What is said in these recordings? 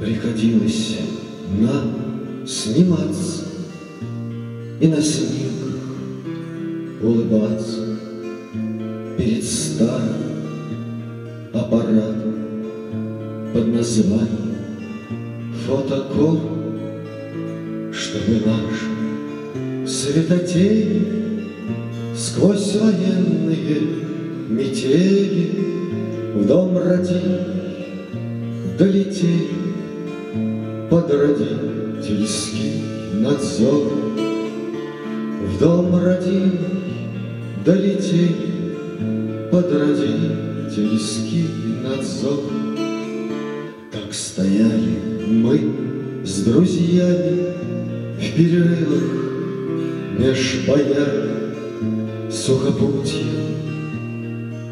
Приходилось нам сниматься И на снимках улыбаться Перед старым аппаратом Под названием фотокор Чтобы наши светотени Сквозь военные метели В дом родителей долетели под родительский надзор. В дом родителей долетели под родительский надзор. Стояли мы с друзьями в перерывах меж боями сухопутья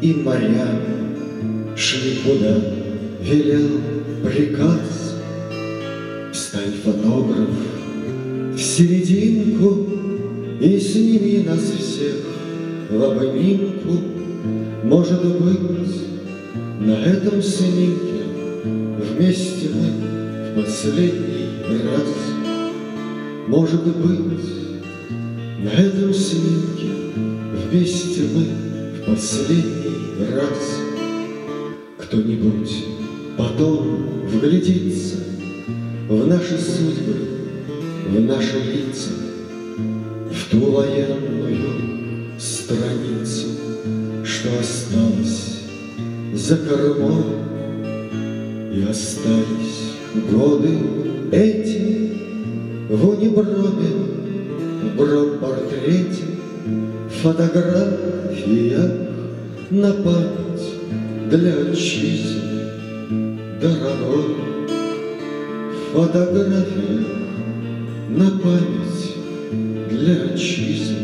и морями шли куда велел приказ. Стань фотограф в серединку И сними нас всех в обнимку. Может быть, на этом снимке Вместе мы в последний раз. Может быть, на этом снимке Вместе мы в последний раз. Кто-нибудь потом вглядится в наши судьбы, в наши лица, В ту военную страницу, Что осталось за кормой, И остались годы эти В униброме, в бромпортрете, Фотографиях на память для отчизны дорогой фотографиях на память для отчизны.